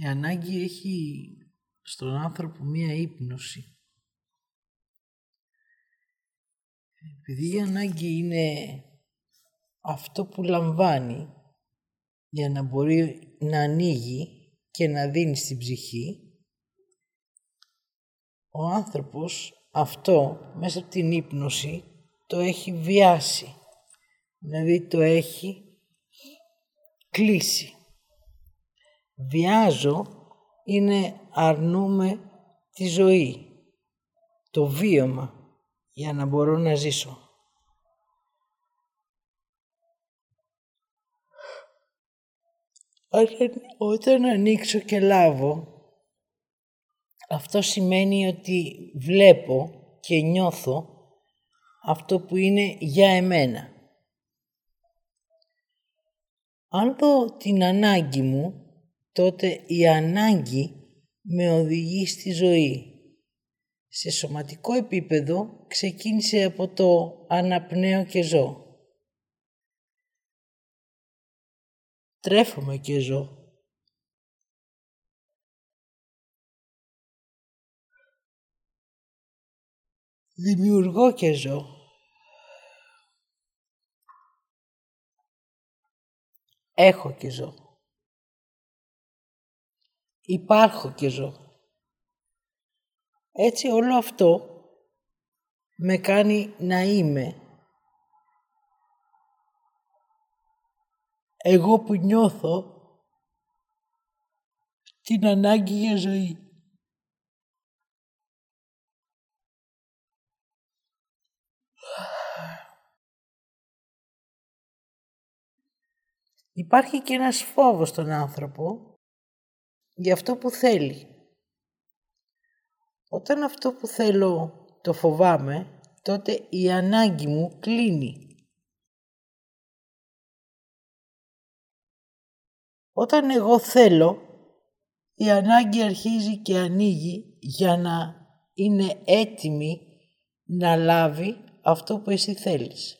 Η ανάγκη έχει στον άνθρωπο μία ύπνωση. Επειδή η ανάγκη είναι αυτό που λαμβάνει για να μπορεί να ανοίγει και να δίνει στην ψυχή, ο άνθρωπος αυτό μέσα από την ύπνωση το έχει βιάσει. Δηλαδή το έχει κλείσει. Βιάζω είναι αρνούμε τη ζωή, το βίωμα για να μπορώ να ζήσω. Όταν ανοίξω και λάβω, αυτό σημαίνει ότι βλέπω και νιώθω αυτό που είναι για εμένα. Αν δω την ανάγκη μου, τότε η ανάγκη με οδηγεί στη ζωή. Σε σωματικό επίπεδο ξεκίνησε από το αναπνέω και ζω. Τρέφομαι και ζω. Δημιουργώ και ζω. Έχω και ζω. Υπάρχω και ζω. Έτσι όλο αυτό με κάνει να είμαι. Εγώ που νιώθω την ανάγκη για ζωή. Υπάρχει και ένας φόβος στον άνθρωπο για αυτό που θέλει. Όταν αυτό που θέλω το φοβάμαι, τότε η ανάγκη μου κλείνει. Όταν εγώ θέλω, η ανάγκη αρχίζει και ανοίγει για να είναι έτοιμη να λάβει αυτό που εσύ θέλεις.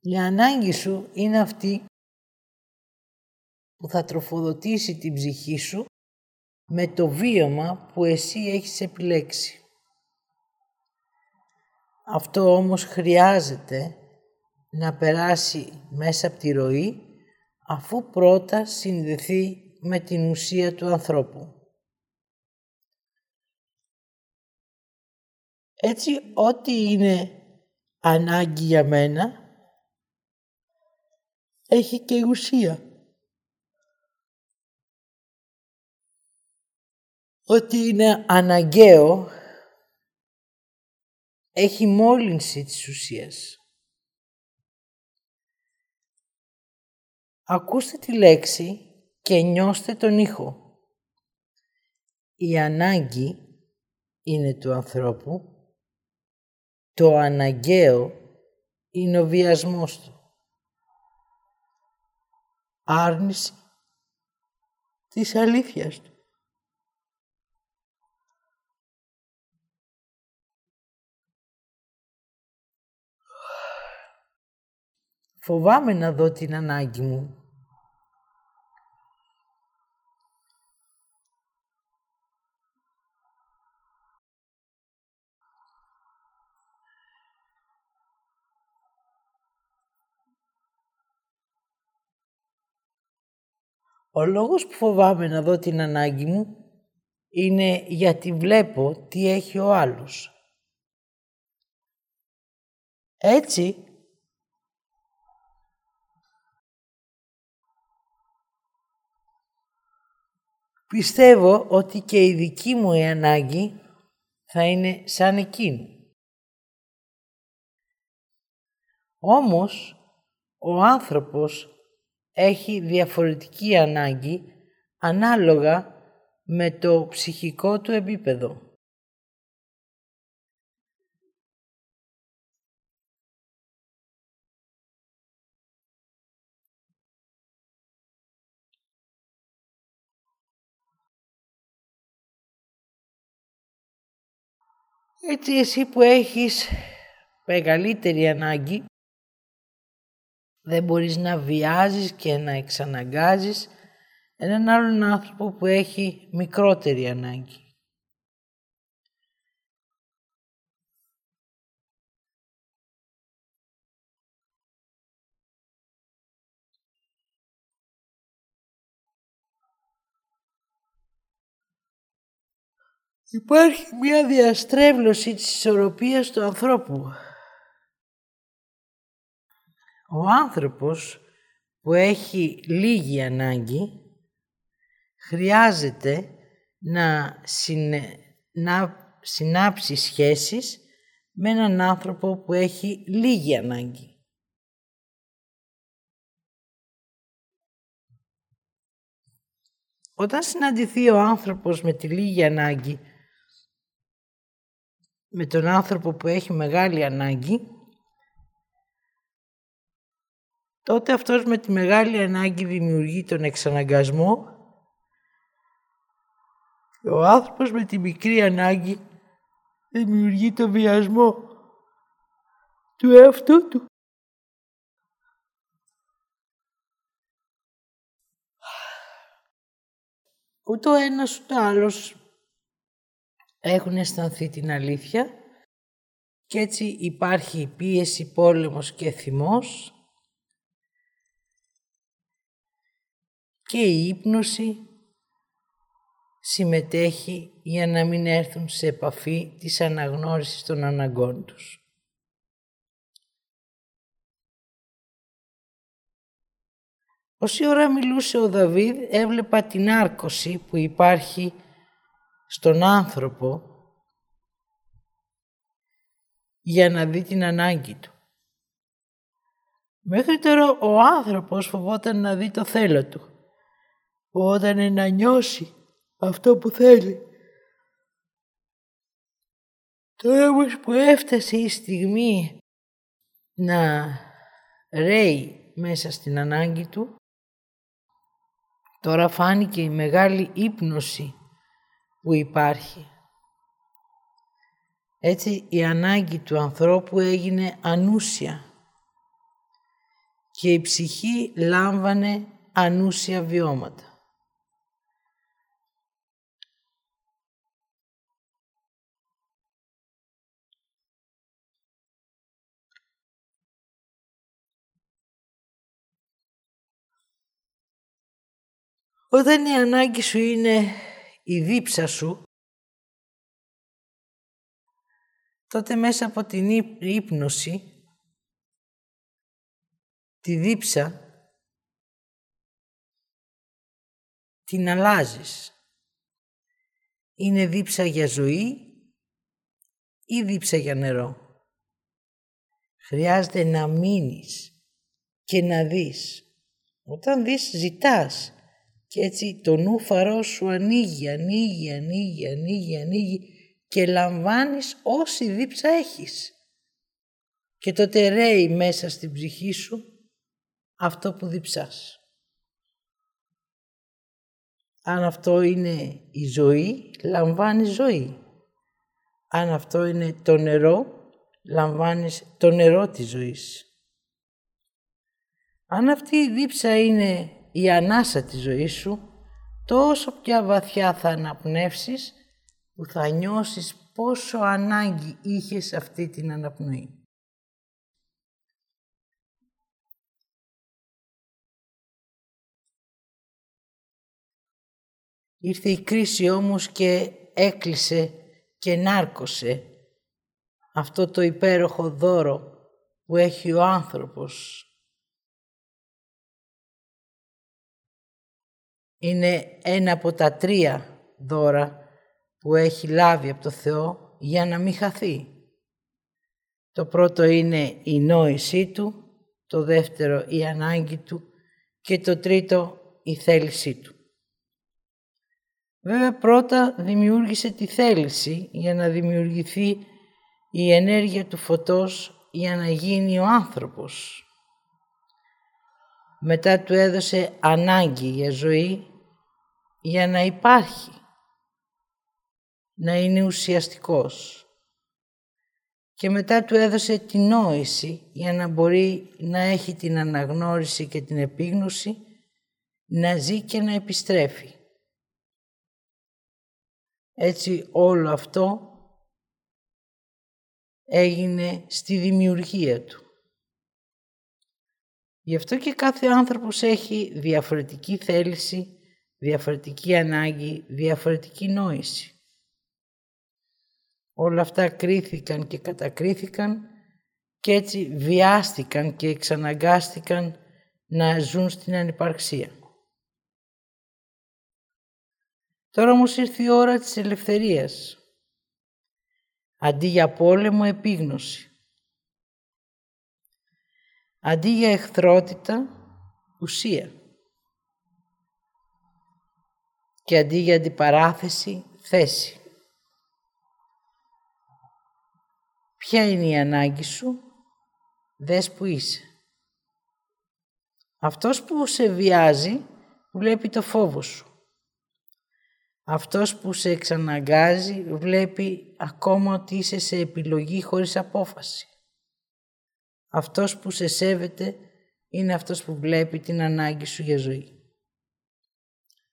Η ανάγκη σου είναι αυτή που θα τροφοδοτήσει την ψυχή σου με το βίωμα που εσύ έχεις επιλέξει. Αυτό όμως χρειάζεται να περάσει μέσα από τη ροή αφού πρώτα συνδεθεί με την ουσία του ανθρώπου. Έτσι, ό,τι είναι ανάγκη για μένα, έχει και ουσία. Ότι είναι αναγκαίο έχει μόλυνση της ουσίας. Ακούστε τη λέξη και νιώστε τον ήχο. Η ανάγκη είναι του ανθρώπου, το αναγκαίο είναι ο βιασμός του άρνηση της αλήθειας του. Φοβάμαι να δω την ανάγκη μου. Ο λόγος που φοβάμαι να δω την ανάγκη μου είναι γιατί βλέπω τι έχει ο άλλος. Έτσι, πιστεύω ότι και η δική μου η ανάγκη θα είναι σαν εκείνη. Όμως, ο άνθρωπος έχει διαφορετική ανάγκη ανάλογα με το ψυχικό του επίπεδο. Έτσι εσύ που έχεις μεγαλύτερη ανάγκη, δεν μπορείς να βιάζεις και να εξαναγκάζεις έναν άλλον άνθρωπο που έχει μικρότερη ανάγκη. Υπάρχει μια διαστρέβλωση της ισορροπίας του ανθρώπου. Ο άνθρωπος που έχει λίγη ανάγκη χρειάζεται να, να συνάψει σχέσεις με έναν άνθρωπο που έχει λίγη ανάγκη. Όταν συναντηθεί ο άνθρωπος με τη λίγη ανάγκη με τον άνθρωπο που έχει μεγάλη ανάγκη, τότε αυτός με τη μεγάλη ανάγκη δημιουργεί τον εξαναγκασμό και ο άνθρωπος με τη μικρή ανάγκη δημιουργεί τον βιασμό του εαυτού του. Ούτε ο ένας ούτε άλλος έχουν αισθανθεί την αλήθεια και έτσι υπάρχει πίεση, πόλεμος και θυμός και η ύπνωση συμμετέχει για να μην έρθουν σε επαφή της αναγνώρισης των αναγκών τους. Όση ώρα μιλούσε ο Δαβίδ έβλεπα την άρκωση που υπάρχει στον άνθρωπο για να δει την ανάγκη του. Μέχρι τώρα ο άνθρωπος φοβόταν να δει το θέλω του. Φοβόταν να νιώσει αυτό που θέλει. Τώρα όμως που έφτασε η στιγμή να ρέει μέσα στην ανάγκη του, τώρα φάνηκε η μεγάλη ύπνωση που υπάρχει. Έτσι η ανάγκη του ανθρώπου έγινε ανούσια και η ψυχή λάμβανε ανούσια βιώματα. Όταν η ανάγκη σου είναι η δίψα σου, τότε μέσα από την ύπνωση, τη δίψα, την αλλάζεις. Είναι δίψα για ζωή ή δίψα για νερό. Χρειάζεται να μείνεις και να δεις. Όταν δεις, ζητάς. Και έτσι το νου σου ανοίγει, ανοίγει, ανοίγει, ανοίγει, ανοίγει και λαμβάνεις όση δίψα έχεις. Και τότε ρέει μέσα στην ψυχή σου αυτό που διψάς. Αν αυτό είναι η ζωή, λαμβάνεις ζωή. Αν αυτό είναι το νερό, λαμβάνεις το νερό της ζωής. Αν αυτή η δίψα είναι η ανάσα της ζωής σου, τόσο πια βαθιά θα αναπνεύσεις που θα νιώσεις πόσο ανάγκη είχες αυτή την αναπνοή. Ήρθε η κρίση όμως και έκλεισε και νάρκωσε αυτό το υπέροχο δώρο που έχει ο άνθρωπος είναι ένα από τα τρία δώρα που έχει λάβει από το Θεό για να μην χαθεί. Το πρώτο είναι η νόησή Του, το δεύτερο η ανάγκη Του και το τρίτο η θέλησή Του. Βέβαια πρώτα δημιούργησε τη θέληση για να δημιουργηθεί η ενέργεια του φωτός για να γίνει ο άνθρωπος. Μετά του έδωσε ανάγκη για ζωή για να υπάρχει, να είναι ουσιαστικός. και μετά του έδωσε την νόηση για να μπορεί να έχει την αναγνώριση και την επίγνωση, να ζει και να επιστρέφει. Έτσι όλο αυτό έγινε στη δημιουργία του. Γι' αυτό και κάθε άνθρωπος έχει διαφορετική θέληση, διαφορετική ανάγκη, διαφορετική νόηση. Όλα αυτά κρίθηκαν και κατακρίθηκαν και έτσι βιάστηκαν και εξαναγκάστηκαν να ζουν στην ανυπαρξία. Τώρα όμως ήρθε η ώρα της ελευθερίας. Αντί για πόλεμο, επίγνωση. Αντί για εχθρότητα, ουσία. Και αντί για αντιπαράθεση, θέση. Ποια είναι η ανάγκη σου, δες που είσαι. Αυτός που σε βιάζει βλέπει το φόβο σου. Αυτός που σε εξαναγκάζει βλέπει ακόμα ότι είσαι σε επιλογή χωρίς απόφαση. Αυτός που σε σέβεται είναι αυτός που βλέπει την ανάγκη σου για ζωή.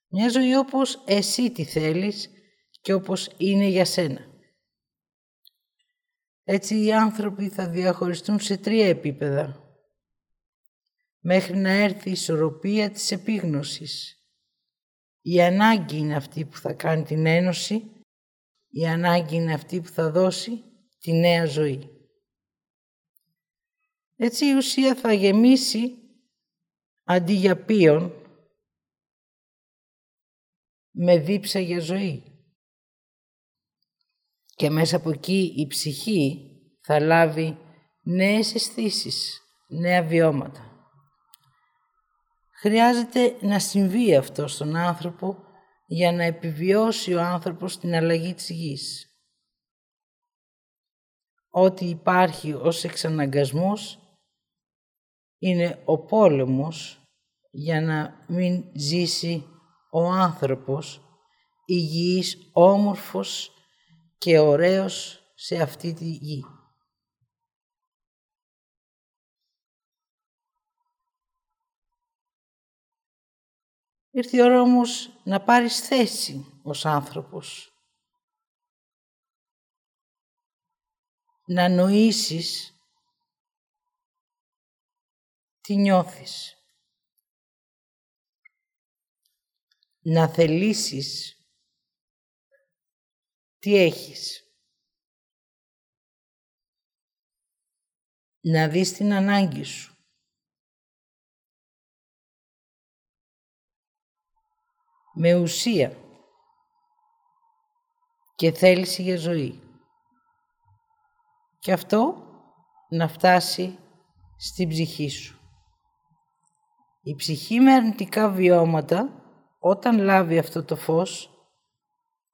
Μια ζωή όπως εσύ τη θέλεις και όπως είναι για σένα. Έτσι οι άνθρωποι θα διαχωριστούν σε τρία επίπεδα μέχρι να έρθει η ισορροπία της επίγνωσης η ανάγκη είναι αυτή που θα κάνει την ένωση, η ανάγκη είναι αυτή που θα δώσει τη νέα ζωή. Έτσι η ουσία θα γεμίσει αντί για πίον με δίψα για ζωή. Και μέσα από εκεί η ψυχή θα λάβει νέες αισθήσεις, νέα βιώματα. Χρειάζεται να συμβεί αυτό στον άνθρωπο για να επιβιώσει ο άνθρωπος την αλλαγή της γης. Ό,τι υπάρχει ως εξαναγκασμός είναι ο πόλεμος για να μην ζήσει ο άνθρωπος υγιής, όμορφος και ωραίος σε αυτή τη γη. Ήρθε η ώρα όμως να πάρεις θέση ως άνθρωπος. Να νοήσεις τι νιώθεις. Να θελήσεις τι έχεις; Να δεις την ανάγκη σου. με ουσία και θέληση για ζωή. Και αυτό να φτάσει στην ψυχή σου. Η ψυχή με αρνητικά βιώματα, όταν λάβει αυτό το φως,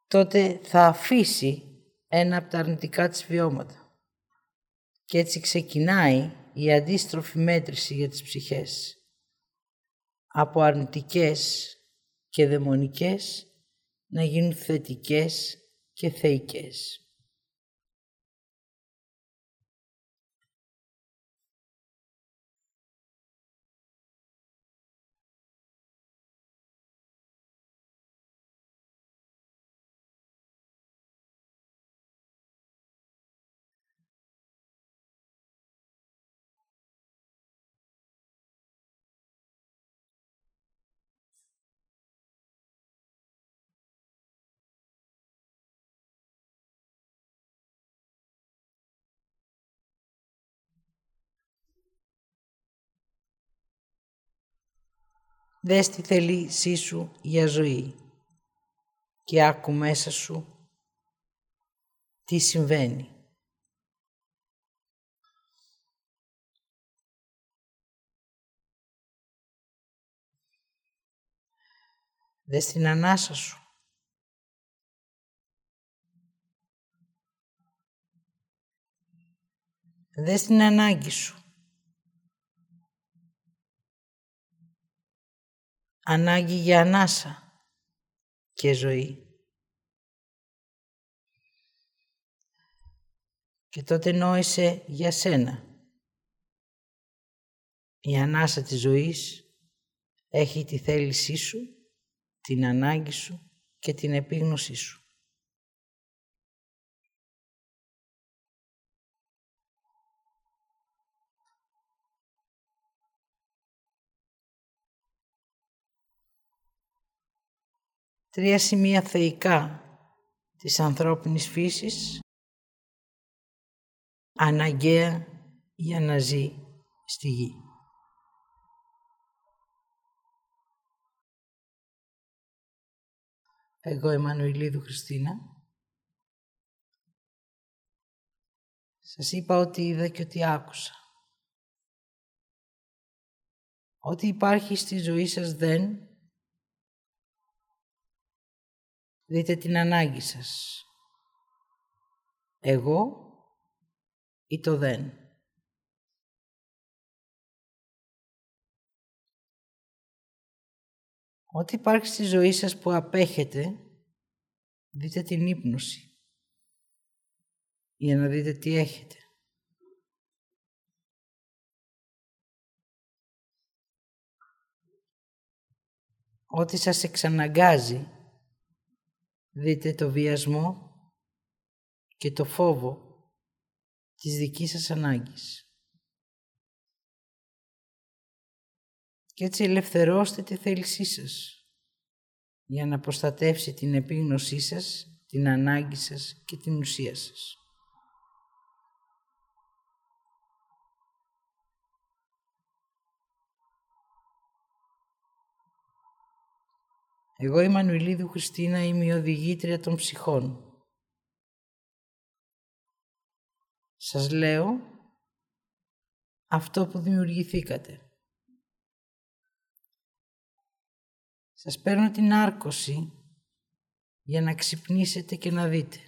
τότε θα αφήσει ένα από τα αρνητικά της βιώματα. Και έτσι ξεκινάει η αντίστροφη μέτρηση για τις ψυχές. Από αρνητικές και δαιμονικές να γίνουν θετικές και θεϊκές. Δες τη θέλησή σου για ζωή και άκου μέσα σου τι συμβαίνει. Δες την ανάσα σου. Δες την ανάγκη σου. Ανάγκη για ανάσα και ζωή. Και τότε νόησε για σένα. Η ανάσα της ζωής έχει τη θέλησή σου, την ανάγκη σου και την επίγνωσή σου. Τρία σημεία θεϊκά της ανθρώπινης φύσης αναγκαία για να ζει στη γη. Εγώ Εμμανουηλίδου Χριστίνα. Σας είπα ότι είδα και ότι άκουσα. Ό,τι υπάρχει στη ζωή σας δεν, δείτε την ανάγκη σας. Εγώ ή το δεν. Ό,τι υπάρχει στη ζωή σας που απέχετε, δείτε την ύπνωση για να δείτε τι έχετε. Ό,τι σας εξαναγκάζει, δείτε το βιασμό και το φόβο της δικής σας ανάγκης. Και έτσι ελευθερώστε τη θέλησή σας για να προστατεύσει την επίγνωσή σας, την ανάγκη σας και την ουσία σας. Εγώ η Μανουηλίδου Χριστίνα είμαι η οδηγήτρια των ψυχών. Σας λέω αυτό που δημιουργηθήκατε. Σας παίρνω την άρκωση για να ξυπνήσετε και να δείτε.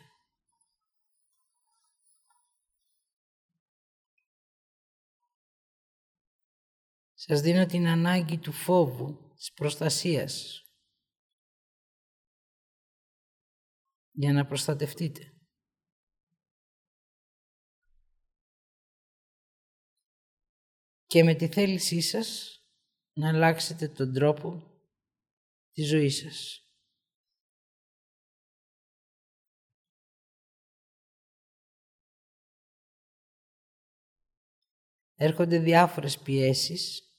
Σας δίνω την ανάγκη του φόβου, της προστασίας, για να προστατευτείτε. και με τη θέλησή σας να αλλάξετε τον τρόπο της ζωής σας. Έρχονται διάφορες πιέσεις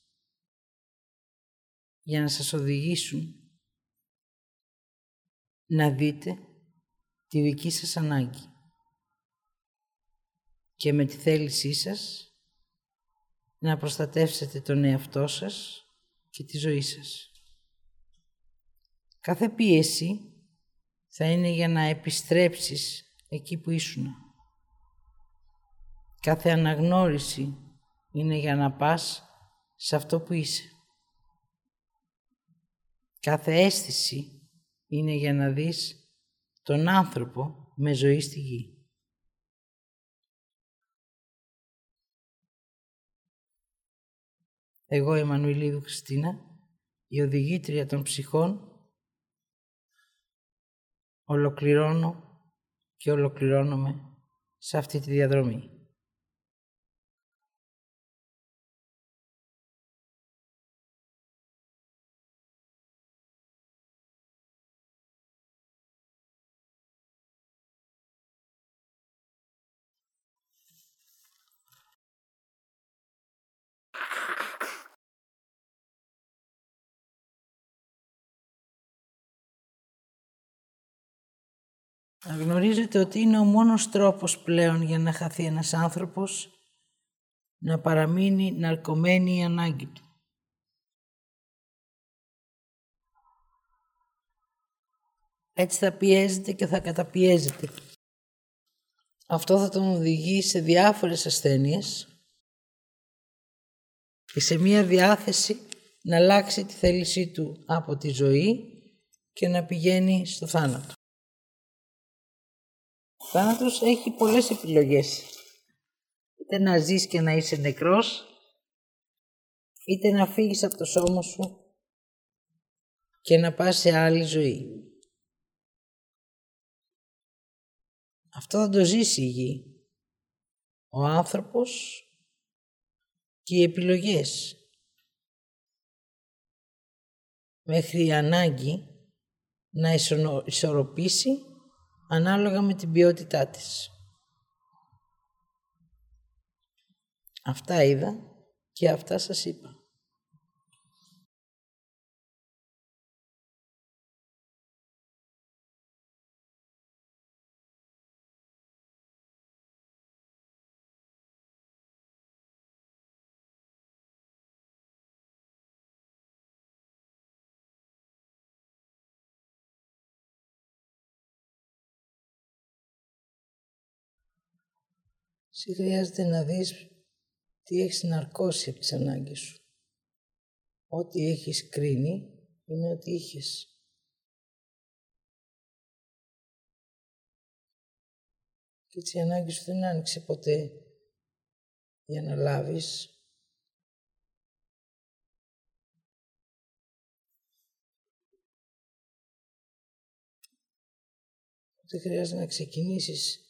για να σας οδηγήσουν να δείτε τη δική σας ανάγκη και με τη θέλησή σας να προστατεύσετε τον εαυτό σας και τη ζωή σας. Κάθε πίεση θα είναι για να επιστρέψεις εκεί που ήσουν. Κάθε αναγνώριση είναι για να πας σε αυτό που είσαι. Κάθε αίσθηση είναι για να δεις τον άνθρωπο με ζωή στη γη. Εγώ, Εμμανουηλίδου Χριστίνα, η οδηγήτρια των ψυχών, ολοκληρώνω και ολοκληρώνομαι σε αυτή τη διαδρομή. Γνωρίζετε ότι είναι ο μόνος τρόπος πλέον για να χαθεί ένας άνθρωπος να παραμείνει ναρκωμένη η ανάγκη του. Έτσι θα πιέζεται και θα καταπιέζεται. Αυτό θα τον οδηγεί σε διάφορες ασθένειες και σε μία διάθεση να αλλάξει τη θέλησή του από τη ζωή και να πηγαίνει στο θάνατο θάνατος έχει πολλές επιλογές. Είτε να ζεις και να είσαι νεκρός, είτε να φύγεις από το σώμα σου και να πας σε άλλη ζωή. Αυτό θα το ζήσει η γη. ο άνθρωπος και οι επιλογές. Μέχρι η ανάγκη να ισορροπήσει ανάλογα με την ποιότητά της. Αυτά είδα και αυτά σας είπα. Εσύ χρειάζεται να δεις τι έχεις ναρκώσει από τις ανάγκες σου. Ό,τι έχεις κρίνει είναι ότι είχες. Και έτσι η ανάγκη σου δεν άνοιξε ποτέ για να λάβεις. Δεν χρειάζεται να ξεκινήσεις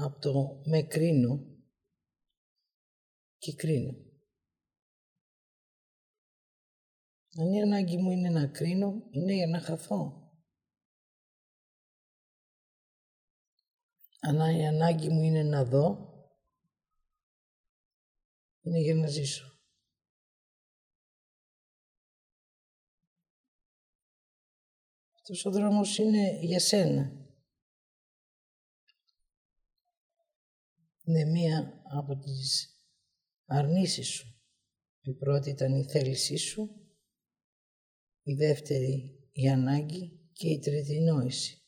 από το με κρίνω και κρίνω. Αν η ανάγκη μου είναι να κρίνω, είναι για να χαθώ. Αν η ανάγκη μου είναι να δω, είναι για να ζήσω. Αυτός ο δρόμος είναι για σένα. Είναι μία από τις αρνήσεις σου. Η πρώτη ήταν η θέλησή σου, η δεύτερη η ανάγκη και η τρίτη η νόηση.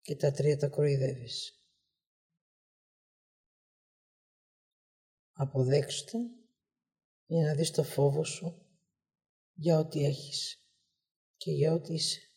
Και τα τρία τα κοροϊδεύεις. Αποδέξτε για να δεις το φόβο σου για ό,τι έχεις και για ό,τι είσαι.